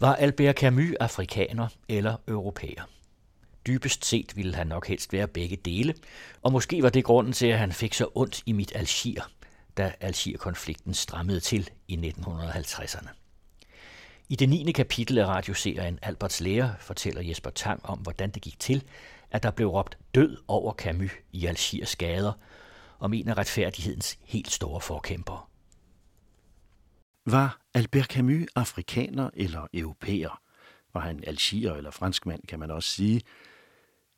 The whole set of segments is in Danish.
Var Albert Camus afrikaner eller europæer? Dybest set ville han nok helst være begge dele, og måske var det grunden til, at han fik så ondt i mit Algier, da Algier-konflikten strammede til i 1950'erne. I det 9. kapitel af radioserien Alberts Lærer fortæller Jesper Tang om, hvordan det gik til, at der blev råbt død over Camus i Algiers gader, om en af retfærdighedens helt store forkæmpere. Var Albert Camus afrikaner eller europæer? Var han algier eller franskmand, kan man også sige.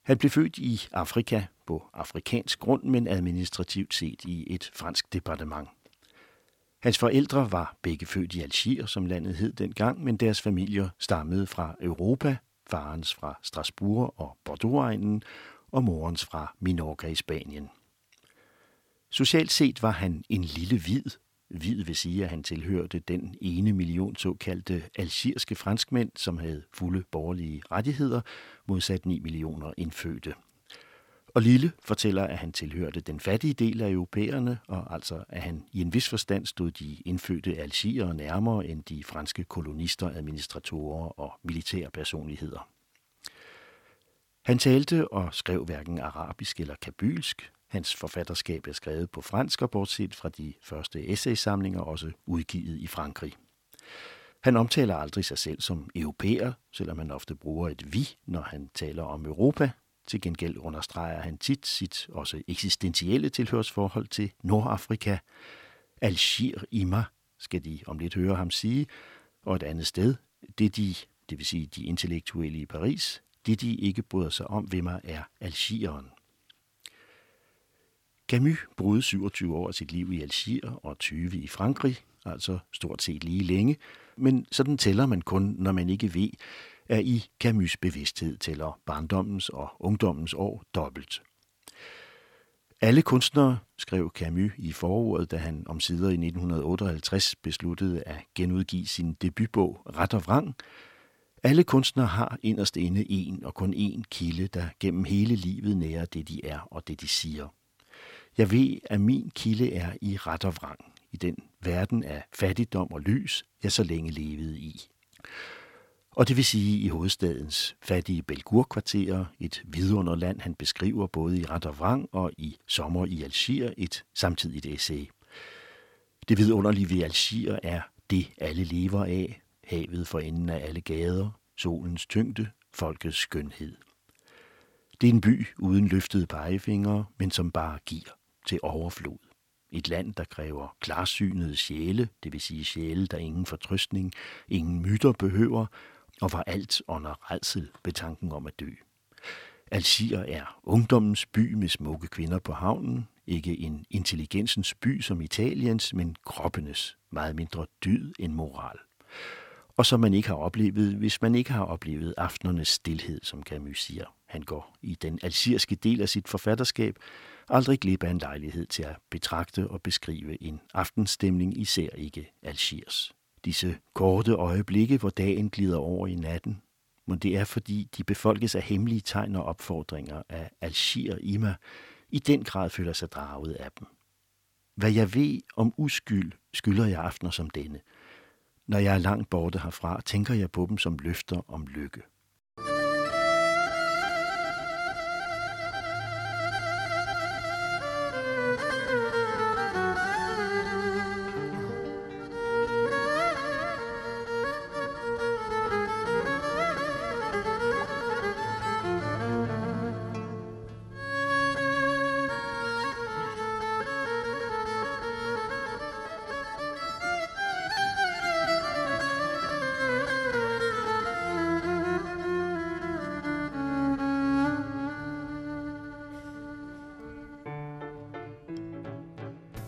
Han blev født i Afrika på afrikansk grund, men administrativt set i et fransk departement. Hans forældre var begge født i Algier, som landet hed dengang, men deres familier stammede fra Europa, farens fra Strasbourg og Bordeaux-egnen, og morens fra Minorca i Spanien. Socialt set var han en lille hvid. Hvid vil sige, at han tilhørte den ene million såkaldte algierske franskmænd, som havde fulde borgerlige rettigheder, modsat 9 millioner indfødte. Og Lille fortæller, at han tilhørte den fattige del af europæerne, og altså at han i en vis forstand stod de indfødte algier nærmere end de franske kolonister, administratorer og militære personligheder. Han talte og skrev hverken arabisk eller kabylsk. Hans forfatterskab er skrevet på fransk og bortset fra de første essaysamlinger også udgivet i Frankrig. Han omtaler aldrig sig selv som europæer, selvom han ofte bruger et vi, når han taler om Europa, til gengæld understreger han tit sit også eksistentielle tilhørsforhold til Nordafrika. Algier i mig, skal de om lidt høre ham sige, og et andet sted, det de, det vil sige de intellektuelle i Paris, det de ikke bryder sig om ved mig er Algieren. Camus boede 27 år af sit liv i Algier og 20 i Frankrig, altså stort set lige længe, men sådan tæller man kun, når man ikke ved, at i Camus' bevidsthed tæller barndommens og ungdommens år dobbelt. Alle kunstnere, skrev Camus i forordet, da han om sider i 1958 besluttede at genudgive sin debutbog Ret og Vrang, alle kunstnere har inderst inde en og kun én kilde, der gennem hele livet nærer det, de er og det, de siger. Jeg ved, at min kilde er i ret og vrang, i den verden af fattigdom og lys, jeg så længe levede i og det vil sige i hovedstadens fattige Belgur-kvarterer, et vidunderland, han beskriver både i Ret og Vrang og i Sommer i Algier, et samtidigt essay. Det vidunderlige ved Algier er det, alle lever af, havet for enden af alle gader, solens tyngde, folkets skønhed. Det er en by uden løftede pegefingre, men som bare giver til overflod. Et land, der kræver klarsynede sjæle, det vil sige sjæle, der ingen fortrøstning, ingen myter behøver, og var alt under redsel ved tanken om at dø. Algier er ungdommens by med smukke kvinder på havnen, ikke en intelligensens by som Italiens, men kroppenes, meget mindre dyd end moral. Og som man ikke har oplevet, hvis man ikke har oplevet aftenernes stillhed, som Camus siger. Han går i den algierske del af sit forfatterskab aldrig glip af en lejlighed til at betragte og beskrive en aftenstemning, især ikke Algiers disse korte øjeblikke, hvor dagen glider over i natten, men det er fordi, de befolkes af hemmelige tegn og opfordringer af Algier i mig, i den grad føler sig draget af dem. Hvad jeg ved om uskyld, skylder jeg aftener som denne. Når jeg er langt borte herfra, tænker jeg på dem som løfter om lykke.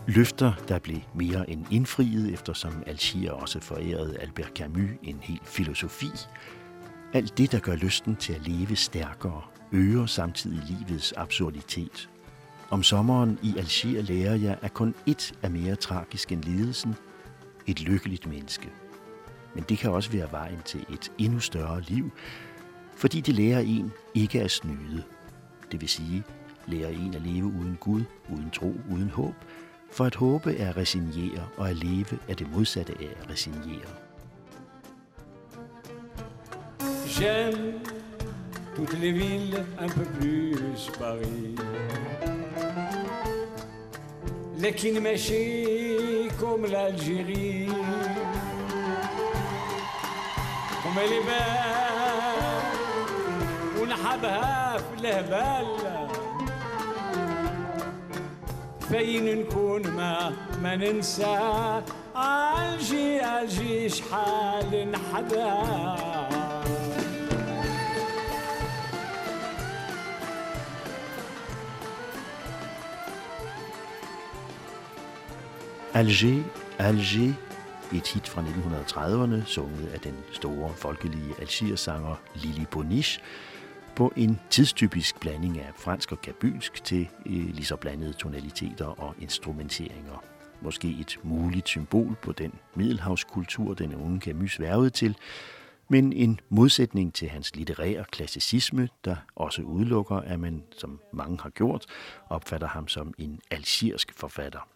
Løfter, der blev mere end indfriet, eftersom Algier også forærede Albert Camus en hel filosofi. Alt det, der gør lysten til at leve stærkere, øger samtidig livets absurditet. Om sommeren i Algier lærer jeg, at kun ét er mere tragisk end lidelsen. Et lykkeligt menneske. Men det kan også være vejen til et endnu større liv, fordi det lærer en ikke at snyde. Det vil sige, lærer en at leve uden Gud, uden tro, uden håb, for at håbe er at resignere, og at leve er det modsatte af at resignere. J'aime toutes les villes, un peu plus Paris. Les Kinmeshi comme l'Algérie. Comme elle est belle, ونحبها في الهبال فين نكون ما ما ننسى عالجي عالجي شحال نحبها Alger, Alger, et hit fra 1930'erne, sunget af den store folkelige algiersanger Lili Boniche, på en tidstypisk blanding af fransk og kabylsk til øh, lige så blandede tonaliteter og instrumenteringer. Måske et muligt symbol på den middelhavskultur, den unge Camus værvede til, men en modsætning til hans litterære klassicisme, der også udelukker, at man, som mange har gjort, opfatter ham som en algerisk forfatter.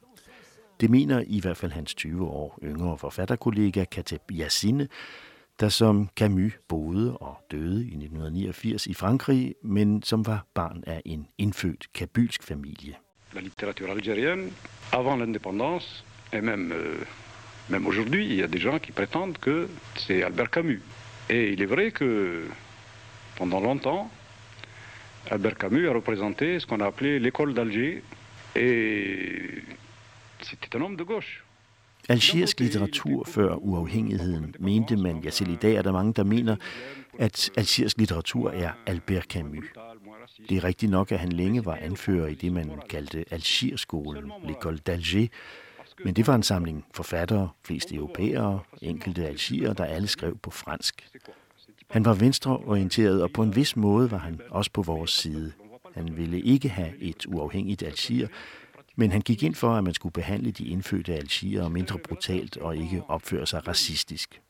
Det mener i hvert fald hans 20 år yngre forfatterkollega Kateb Yassine, der som Camus boede og døde i 1989 i Frankrig, men som var barn af en indfødt kabylsk familie. La littérature algérienne, avant l'indépendance, et même, euh, même aujourd'hui, il y a des gens qui prétendent que c'est Albert Camus. Et il est vrai que pendant longtemps, Albert Camus a représenté ce qu'on a appelé l'école d'Alger, et c'était un homme de gauche. Algerisk litteratur før uafhængigheden mente man, ja selv i dag er der mange, der mener, at algerisk litteratur er Albert Camus. Det er rigtigt nok, at han længe var anfører i det, man kaldte Algierskolen, L'École d'Alger, men det var en samling forfattere, flest europæere, enkelte algier, der alle skrev på fransk. Han var venstreorienteret, og på en vis måde var han også på vores side. Han ville ikke have et uafhængigt Algier, men han gik ind for, at man skulle behandle de indfødte algier mindre brutalt og ikke opføre sig racistisk.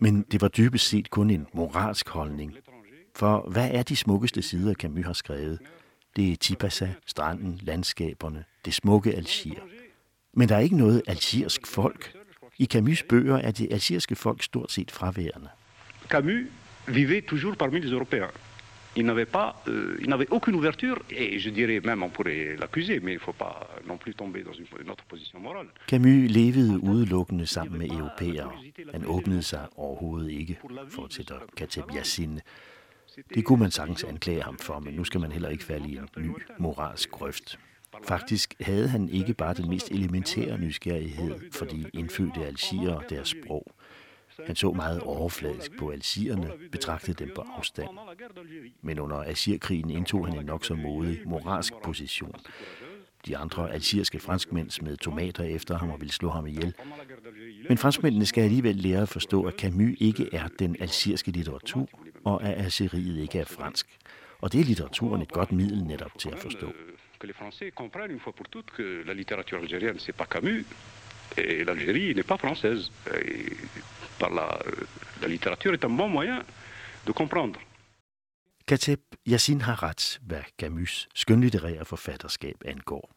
Men det var dybest set kun en moralsk holdning. For hvad er de smukkeste sider, Camus har skrevet? Det er Tipasa, stranden, landskaberne, det smukke Algier. Men der er ikke noget algiersk folk. I Camus' bøger er det algierske folk stort set fraværende. Camus vivait toujours parmi les Européens. Il n'avait pas, euh, il n'avait aucune ouverture, et je dirais même on pourrait l'accuser, mais il ne faut pas non plus tomber dans une, autre position morale. Camus levede udelukkende sammen med europæere. Han åbnede sig overhovedet ikke, fortsætter Kateb Yassine. Det kunne man sagtens anklage ham for, men nu skal man heller ikke falde i en ny moralsk grøft. Faktisk havde han ikke bare den mest elementære nysgerrighed for de indfødte algier og deres sprog. Han så meget overfladisk på alsierne, betragtede dem på afstand. Men under algierkrigen indtog han en nok så modig moralsk position. De andre algierske franskmænd smed tomater efter ham og ville slå ham ihjel. Men franskmændene skal alligevel lære at forstå, at Camus ikke er den algeriske litteratur, og at Algeriet ikke er fransk. Og det er litteraturen et godt middel netop til at forstå. Que les Français comprennent une fois pour toutes que la littérature algérienne, c'est pas Camus, et l'Algérie n'est pas française. Et par la, la littérature est un bon moyen de comprendre. Kateb Yassin har ret, hvad Camus' skønlitterære forfatterskab angår.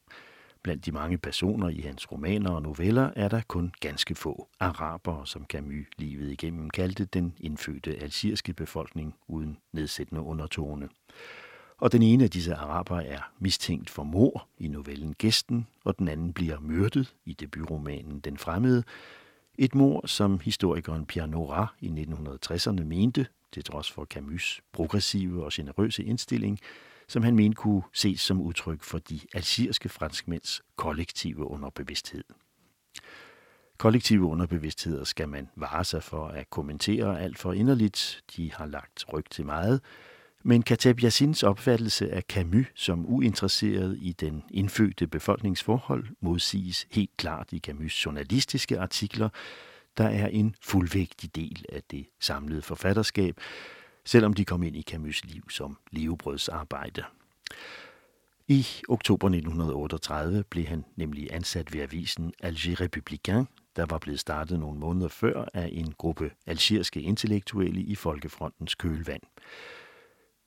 Blandt de mange personer i hans romaner og noveller er der kun ganske få arabere, som Camus livet igennem kaldte den indfødte algeriske befolkning uden nedsættende undertone. Og den ene af disse arabere er mistænkt for mor i novellen Gæsten, og den anden bliver myrdet i debutromanen Den Fremmede. Et mor, som historikeren Pierre Nora i 1960'erne mente, til trods for Camus' progressive og generøse indstilling, som han mente kunne ses som udtryk for de algeriske franskmænds kollektive underbevidsthed. Kollektive underbevidstheder skal man vare sig for at kommentere alt for inderligt. De har lagt ryg til meget, men Kateb Yassins opfattelse af Camus som uinteresseret i den indfødte befolkningsforhold modsiges helt klart i Camus' journalistiske artikler, der er en fuldvægtig del af det samlede forfatterskab, selvom de kom ind i Camus' liv som levebrødsarbejde. I oktober 1938 blev han nemlig ansat ved avisen Alger Républicain, der var blevet startet nogle måneder før af en gruppe algeriske intellektuelle i Folkefrontens kølvand.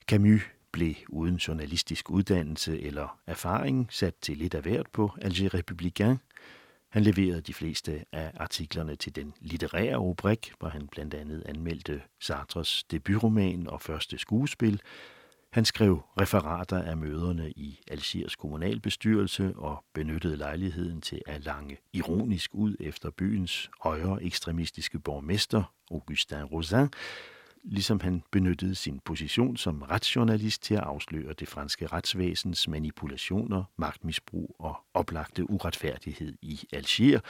Camus blev uden journalistisk uddannelse eller erfaring sat til lidt af hvert på Alger Républicain. Han leverede de fleste af artiklerne til den litterære rubrik, hvor han blandt andet anmeldte Sartres debutroman og første skuespil. Han skrev referater af møderne i Algiers kommunalbestyrelse og benyttede lejligheden til at lange ironisk ud efter byens højre ekstremistiske borgmester, Augustin Rosin, ligesom han benyttede sin position som retsjournalist til at afsløre det franske retsvæsens manipulationer, magtmisbrug og oplagte uretfærdighed i Algier.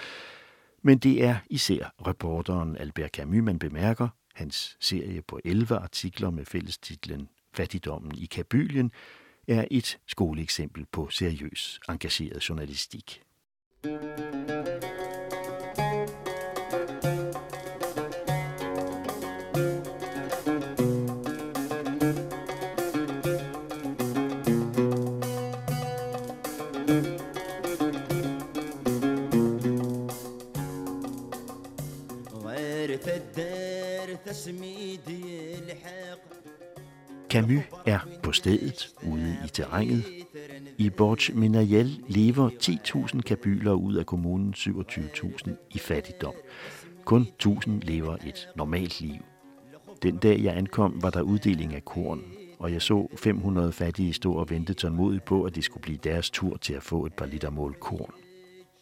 Men det er især reporteren Albert Camus, man bemærker. Hans serie på 11 artikler med fællestitlen Fattigdommen i Kabylien er et skoleeksempel på seriøs, engageret journalistik. Thank you. Camus er på stedet, ude i terrænet. I Borch Minayel lever 10.000 kabyler ud af kommunen 27.000 i fattigdom. Kun 1.000 lever et normalt liv. Den dag jeg ankom, var der uddeling af korn, og jeg så 500 fattige stå og vente tålmodigt på, at det skulle blive deres tur til at få et par liter mål korn.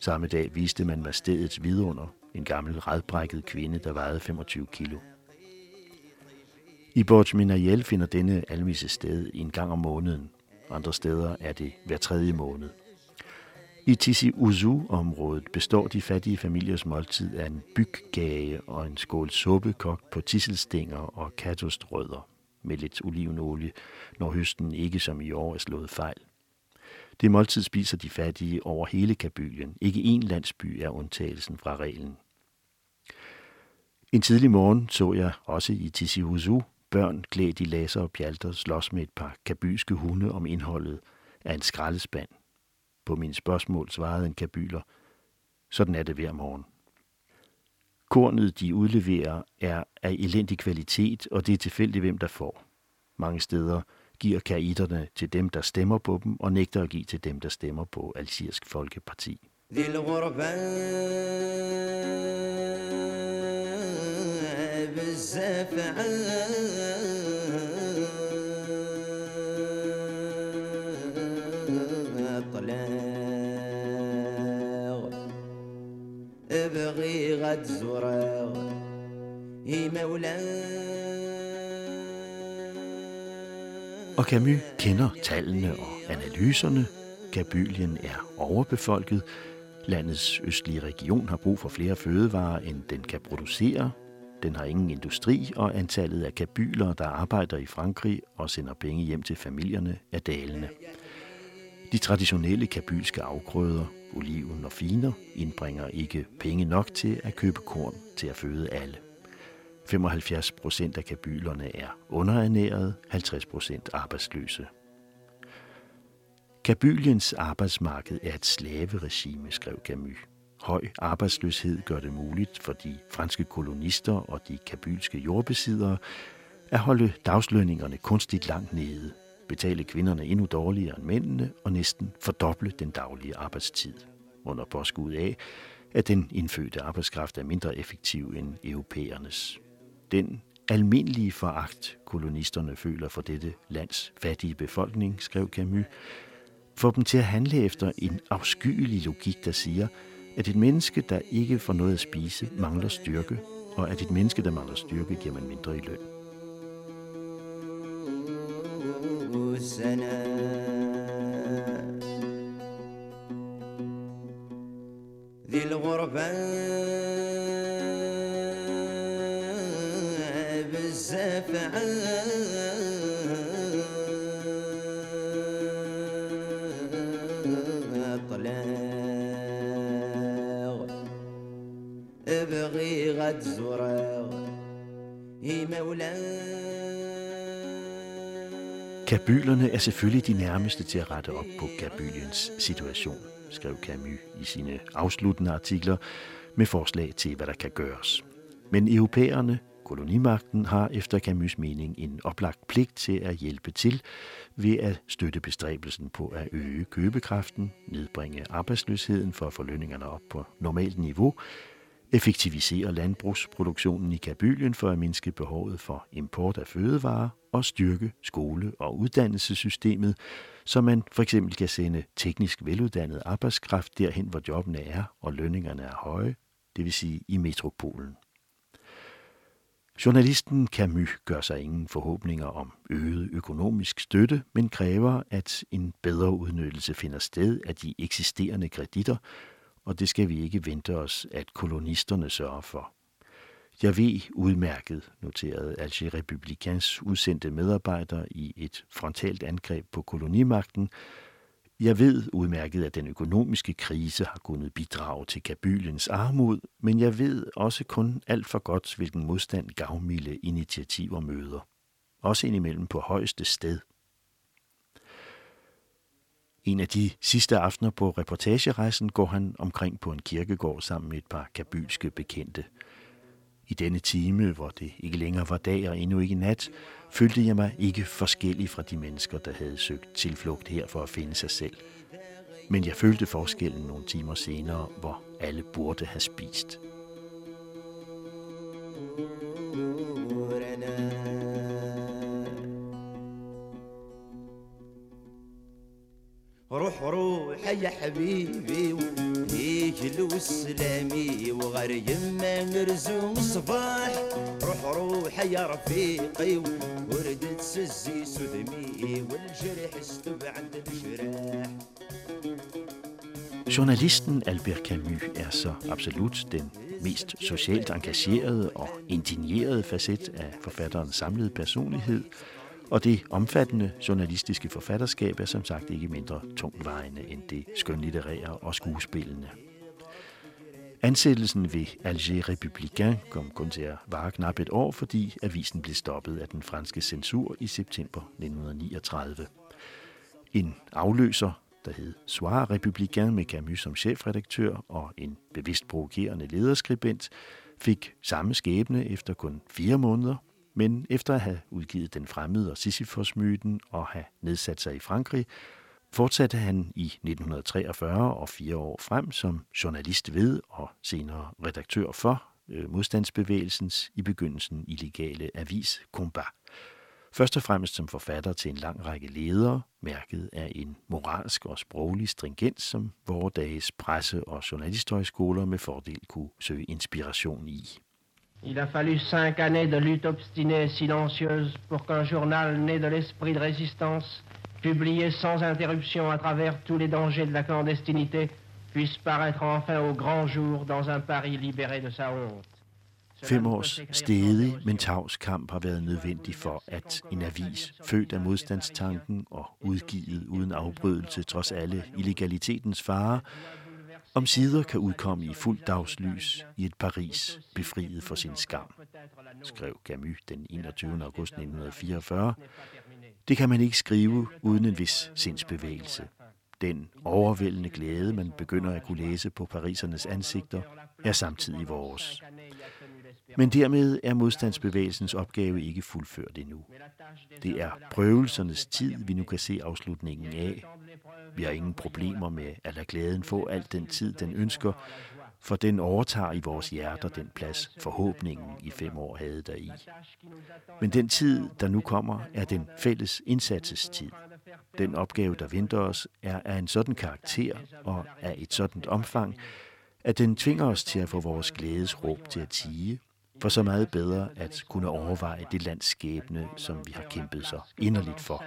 Samme dag viste man mig stedets vidunder, en gammel redbrækket kvinde, der vejede 25 kilo. I Borg Minayel finder denne almisse sted en gang om måneden. Andre steder er det hver tredje måned. I Tisi Uzu-området består de fattige familiers måltid af en byggage og en skål suppe kogt på tisselstænger og katostrødder med lidt olivenolie, når høsten ikke som i år er slået fejl. Det måltid spiser de fattige over hele Kabylien. Ikke én landsby er undtagelsen fra reglen. En tidlig morgen så jeg også i Tisi Uzu Børn klædt i laser og pjalter slås med et par kabyske hunde om indholdet af en skraldespand. På mine spørgsmål svarede en kabyler, sådan er det hver morgen. Kornet, de udleverer, er af elendig kvalitet, og det er tilfældigt, hvem der får. Mange steder giver kaiderne til dem, der stemmer på dem, og nægter at give til dem, der stemmer på Algerisk Folkeparti. بزاف طلاغ ابغي غد زراغ هي Og Camus kender tallene og analyserne. Kabylien er overbefolket. Landets østlige region har brug for flere fødevarer, end den kan producere. Den har ingen industri, og antallet af kabyler, der arbejder i Frankrig og sender penge hjem til familierne, er dalende. De traditionelle kabylske afgrøder, oliven og finer, indbringer ikke penge nok til at købe korn til at føde alle. 75 procent af kabylerne er underernærede, 50 procent arbejdsløse. Kabyliens arbejdsmarked er et slaveregime, skrev Camus. Høj arbejdsløshed gør det muligt for de franske kolonister og de kabylske jordbesiddere at holde dagslønningerne kunstigt langt nede, betale kvinderne endnu dårligere end mændene og næsten fordoble den daglige arbejdstid, under påskud af, at den indfødte arbejdskraft er mindre effektiv end europæernes. Den almindelige foragt, kolonisterne føler for dette lands fattige befolkning, skrev Camus, får dem til at handle efter en afskyelig logik, der siger, at et menneske, der ikke får noget at spise, mangler styrke, og at et menneske, der mangler styrke, giver man mindre i løn. السنا. ذي الغربة بالزفعة. طلاغ ابغي غد زراغ هي مولاي. Kabylerne er selvfølgelig de nærmeste til at rette op på Kabyliens situation, skrev Camus i sine afsluttende artikler med forslag til, hvad der kan gøres. Men europæerne kolonimagten har efter Camus' mening en oplagt pligt til at hjælpe til ved at støtte bestræbelsen på at øge købekraften, nedbringe arbejdsløsheden for at få lønningerne op på normalt niveau, effektivisere landbrugsproduktionen i Kabylien for at mindske behovet for import af fødevarer og styrke skole- og uddannelsessystemet, så man for eksempel kan sende teknisk veluddannet arbejdskraft derhen, hvor jobbene er og lønningerne er høje, det vil sige i metropolen. Journalisten Camus gør sig ingen forhåbninger om øget økonomisk støtte, men kræver, at en bedre udnyttelse finder sted af de eksisterende kreditter, og det skal vi ikke vente os, at kolonisterne sørger for. Jeg ved udmærket, noterede Alger Republikans udsendte medarbejdere i et frontalt angreb på kolonimagten, jeg ved udmærket, at den økonomiske krise har kunnet bidrage til Kabyliens armod, men jeg ved også kun alt for godt, hvilken modstand gavmilde initiativer møder. Også indimellem på højeste sted. En af de sidste aftener på reportagerejsen går han omkring på en kirkegård sammen med et par kabylske bekendte. I denne time, hvor det ikke længere var dag og endnu ikke nat, følte jeg mig ikke forskellig fra de mennesker, der havde søgt tilflugt her for at finde sig selv. Men jeg følte forskellen nogle timer senere, hvor alle burde have spist. يا حبيبي هيجل والسلامي وغير يما نرزو الصباح روح روح يا رفيقي وردت سزي سدمي والجرح استب عند الجراح Journalisten Albert Camus er så absolut den mest socialt engagerede og indignerede facet af forfatterens samlede personlighed, og det omfattende journalistiske forfatterskab er som sagt ikke mindre tungvejende end det skønlitterære og skuespillende. Ansættelsen ved Alger Républicain kom kun til at vare knap et år, fordi avisen blev stoppet af den franske censur i september 1939. En afløser, der hed Soir Républicain med Camus som chefredaktør og en bevidst provokerende lederskribent, fik samme skæbne efter kun fire måneder, men efter at have udgivet Den fremmede og Sisyphos-myten og have nedsat sig i Frankrig, fortsatte han i 1943 og fire år frem som journalist ved og senere redaktør for øh, modstandsbevægelsens i begyndelsen illegale avis Combat. Først og fremmest som forfatter til en lang række ledere, mærket af en moralsk og sproglig stringens, som vore dages presse- og journalisthøjskoler med fordel kunne søge inspiration i. Il a fallu cinq années de lutte obstinée et silencieuse pour qu'un journal né de l'esprit de résistance, publié sans interruption à travers tous les dangers de la clandestinité, puisse paraître enfin au grand jour dans un Paris libéré de sa honte. Fem års stedig, men tavs kamp har været nødvendig for, at en avis, født af modstandstanken og udgivet uden afbrydelse trods alle illegalitetens farer, om sider kan udkomme i fuld dagslys i et Paris befriet for sin skam, skrev Camus den 21. august 1944. Det kan man ikke skrive uden en vis sindsbevægelse. Den overvældende glæde, man begynder at kunne læse på parisernes ansigter, er samtidig vores. Men dermed er modstandsbevægelsens opgave ikke fuldført endnu. Det er prøvelsernes tid, vi nu kan se afslutningen af. Vi har ingen problemer med at lade glæden få alt den tid, den ønsker, for den overtager i vores hjerter den plads, forhåbningen i fem år havde der i. Men den tid, der nu kommer, er den fælles indsatsestid. Den opgave, der venter os, er af en sådan karakter og af et sådan omfang, at den tvinger os til at få vores glædes råb til at tige, for så meget bedre at kunne overveje det lands skæbne, som vi har kæmpet så inderligt for.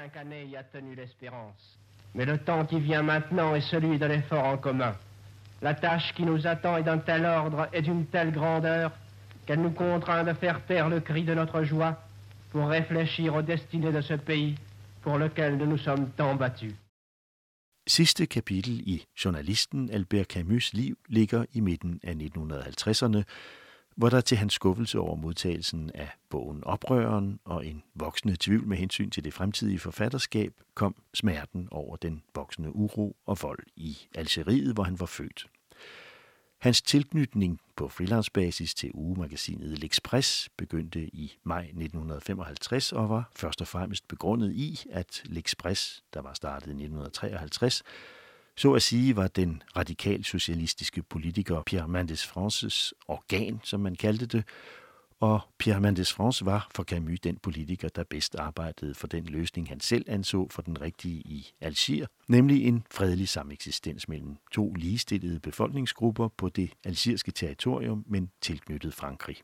Mais le temps qui vient maintenant est celui de l'effort en commun. La tâche qui nous attend est d'un tel ordre et d'une telle grandeur qu'elle nous contraint de faire taire le cri de notre joie pour réfléchir aux destinées de ce pays pour lequel nous nous sommes tant battus. Sidste kapitel i journalisten Albert Camus' liv ligger i midten af 1950'erne, hvor der til hans skuffelse over modtagelsen af bogen Oprøreren og en voksende tvivl med hensyn til det fremtidige forfatterskab, kom smerten over den voksende uro og vold i Algeriet, hvor han var født. Hans tilknytning på freelancebasis til ugemagasinet L'Express, begyndte i maj 1955 og var først og fremmest begrundet i, at L'Express, der var startet i 1953, så at sige var den radikalsocialistiske politiker Pierre Mendes Frances organ, som man kaldte det, og Pierre Mendes France var for Camus den politiker, der bedst arbejdede for den løsning, han selv anså for den rigtige i Algier, nemlig en fredelig sameksistens mellem to ligestillede befolkningsgrupper på det algeriske territorium, men tilknyttet Frankrig.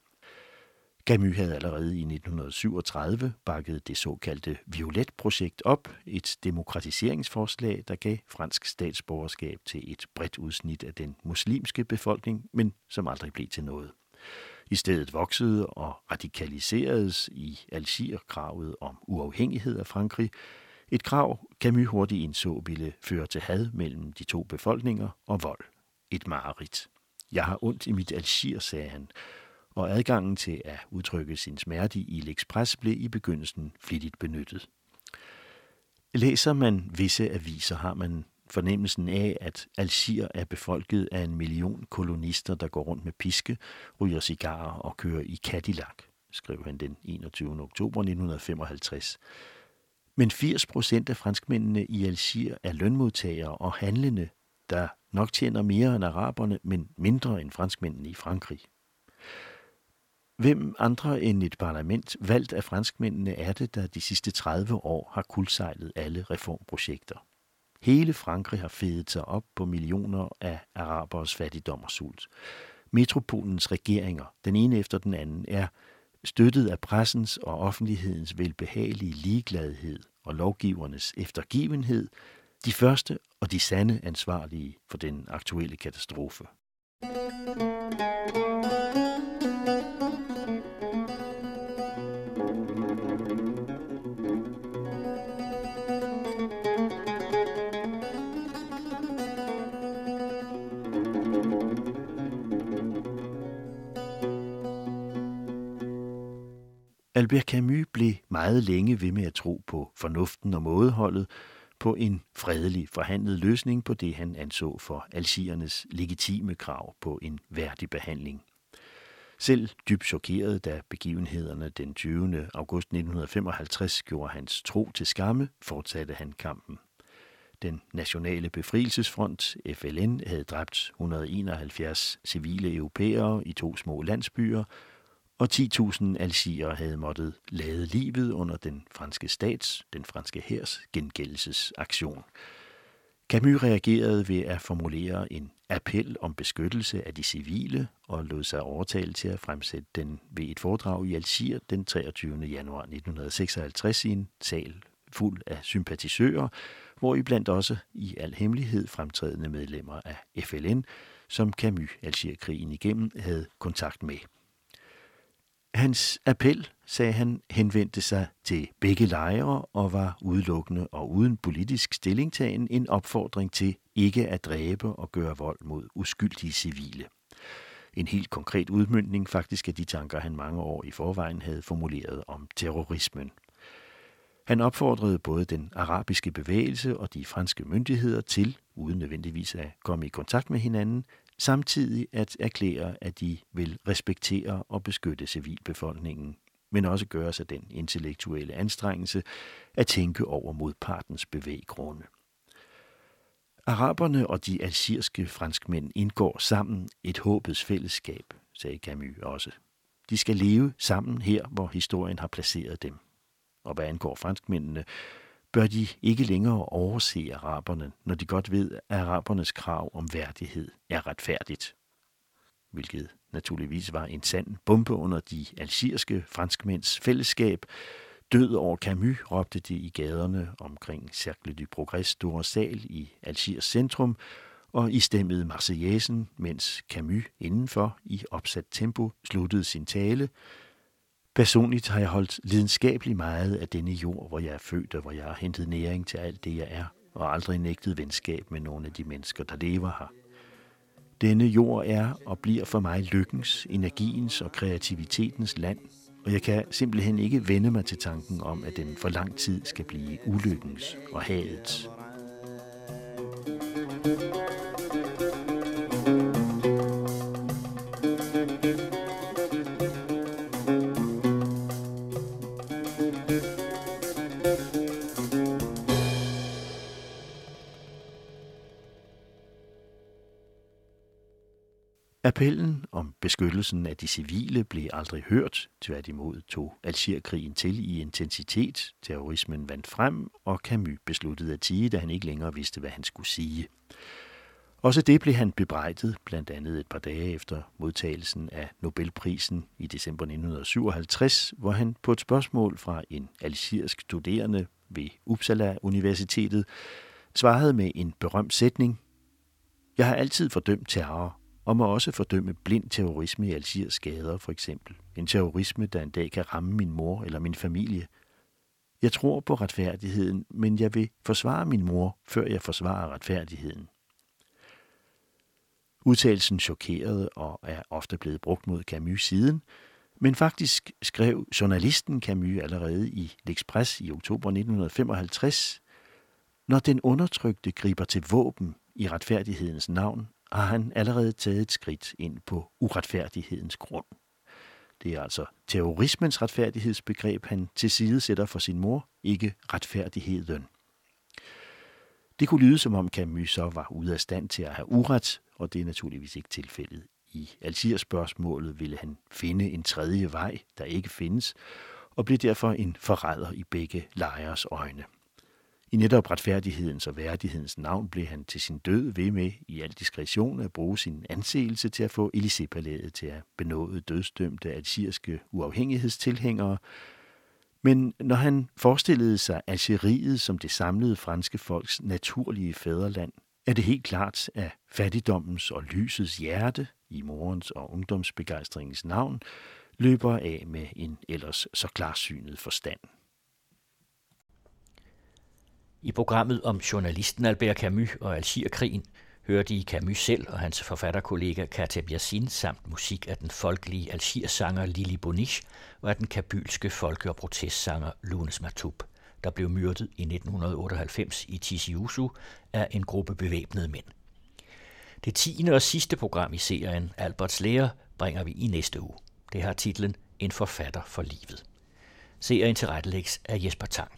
Camus havde allerede i 1937 bakket det såkaldte Violet-projekt op, et demokratiseringsforslag, der gav fransk statsborgerskab til et bredt udsnit af den muslimske befolkning, men som aldrig blev til noget. I stedet voksede og radikaliseredes i Algier kravet om uafhængighed af Frankrig, et krav Camus hurtigt indså ville føre til had mellem de to befolkninger og vold. Et mareridt. Jeg har ondt i mit Algier, sagde han, og adgangen til at udtrykke sin smerte i L'Express blev i begyndelsen flittigt benyttet. Læser man visse aviser, har man fornemmelsen af, at Algier er befolket af en million kolonister, der går rundt med piske, ryger cigarer og kører i Cadillac, skrev han den 21. oktober 1955. Men 80 procent af franskmændene i Algier er lønmodtagere og handlende, der nok tjener mere end araberne, men mindre end franskmændene i Frankrig. Hvem andre end et parlament valgt af franskmændene er det, der de sidste 30 år har kuldsejlet alle reformprojekter? Hele Frankrig har fedet sig op på millioner af arabers fattigdom og sult. Metropolens regeringer, den ene efter den anden, er støttet af pressens og offentlighedens velbehagelige ligegladhed og lovgivernes eftergivenhed, de første og de sande ansvarlige for den aktuelle katastrofe. Albert Camus blev meget længe ved med at tro på fornuften og mådeholdet, på en fredelig forhandlet løsning på det, han anså for algiernes legitime krav på en værdig behandling. Selv dybt chokeret, da begivenhederne den 20. august 1955 gjorde hans tro til skamme, fortsatte han kampen. Den nationale befrielsesfront, FLN, havde dræbt 171 civile europæere i to små landsbyer, og 10.000 algier havde måttet lade livet under den franske stats, den franske hærs gengældelsesaktion. Camus reagerede ved at formulere en appel om beskyttelse af de civile og lod sig overtale til at fremsætte den ved et foredrag i Algier den 23. januar 1956 i en sal fuld af sympatisører, hvor i blandt også i al hemmelighed fremtrædende medlemmer af FLN, som Camus Algierkrigen igennem havde kontakt med. Hans appel, sagde han, henvendte sig til begge lejre og var udelukkende og uden politisk stillingtagen en opfordring til ikke at dræbe og gøre vold mod uskyldige civile. En helt konkret udmyndning faktisk af de tanker, han mange år i forvejen havde formuleret om terrorismen. Han opfordrede både den arabiske bevægelse og de franske myndigheder til, uden nødvendigvis at komme i kontakt med hinanden, samtidig at erklære, at de vil respektere og beskytte civilbefolkningen, men også gøre sig den intellektuelle anstrengelse at tænke over modpartens bevæggrunde. Araberne og de algirske franskmænd indgår sammen et håbets fællesskab, sagde Camus også. De skal leve sammen her, hvor historien har placeret dem. Og hvad angår franskmændene, bør de ikke længere overse araberne, når de godt ved, at arabernes krav om værdighed er retfærdigt. Hvilket naturligvis var en sand bombe under de algeriske franskmænds fællesskab. Død over Camus råbte de i gaderne omkring Cercle du Progrès store sal i Algiers centrum, og i stemmede Marseillaisen, mens Camus indenfor i opsat tempo sluttede sin tale – Personligt har jeg holdt lidenskabeligt meget af denne jord, hvor jeg er født og hvor jeg har hentet næring til alt det, jeg er, og aldrig nægtet venskab med nogle af de mennesker, der lever her. Denne jord er og bliver for mig lykkens, energiens og kreativitetens land, og jeg kan simpelthen ikke vende mig til tanken om, at den for lang tid skal blive ulykkens og hadets. thank you Appellen om beskyttelsen af de civile blev aldrig hørt. Tværtimod tog Algerkrigen til i intensitet. Terrorismen vandt frem, og Camus besluttede at tige, da han ikke længere vidste, hvad han skulle sige. Også det blev han bebrejdet, blandt andet et par dage efter modtagelsen af Nobelprisen i december 1957, hvor han på et spørgsmål fra en algerisk studerende ved Uppsala Universitetet svarede med en berømt sætning. Jeg har altid fordømt terror, og må også fordømme blind terrorisme i Algiers gader for eksempel. En terrorisme, der en dag kan ramme min mor eller min familie. Jeg tror på retfærdigheden, men jeg vil forsvare min mor, før jeg forsvarer retfærdigheden. Udtalelsen chokerede og er ofte blevet brugt mod Camus siden, men faktisk skrev journalisten Camus allerede i L'Express i oktober 1955, når den undertrykte griber til våben i retfærdighedens navn, har han allerede taget et skridt ind på uretfærdighedens grund. Det er altså terrorismens retfærdighedsbegreb, han tilsidesætter for sin mor, ikke retfærdigheden. Det kunne lyde, som om Camus så var ude af stand til at have uret, og det er naturligvis ikke tilfældet. I Algier-spørgsmålet ville han finde en tredje vej, der ikke findes, og blev derfor en forræder i begge lejres øjne. I netop retfærdighedens og værdighedens navn blev han til sin død ved med i al diskretion at bruge sin anseelse til at få Élysée-palæet til at benåde dødsdømte algeriske uafhængighedstilhængere. Men når han forestillede sig Algeriet som det samlede franske folks naturlige fædreland, er det helt klart, at fattigdommens og lysets hjerte i morens og ungdomsbegejstringens navn løber af med en ellers så klarsynet forstand. I programmet om journalisten Albert Camus og Algerkrigen hørte I Camus selv og hans forfatterkollega Kateb Yassin samt musik af den folkelige Algiersanger Lili Bonich og af den kabylske folke- og protestsanger Lunes Matoub, der blev myrdet i 1998 i Tiziuzu af en gruppe bevæbnede mænd. Det tiende og sidste program i serien Alberts Lærer bringer vi i næste uge. Det har titlen En forfatter for livet. Serien tilrettelægges af Jesper Tang.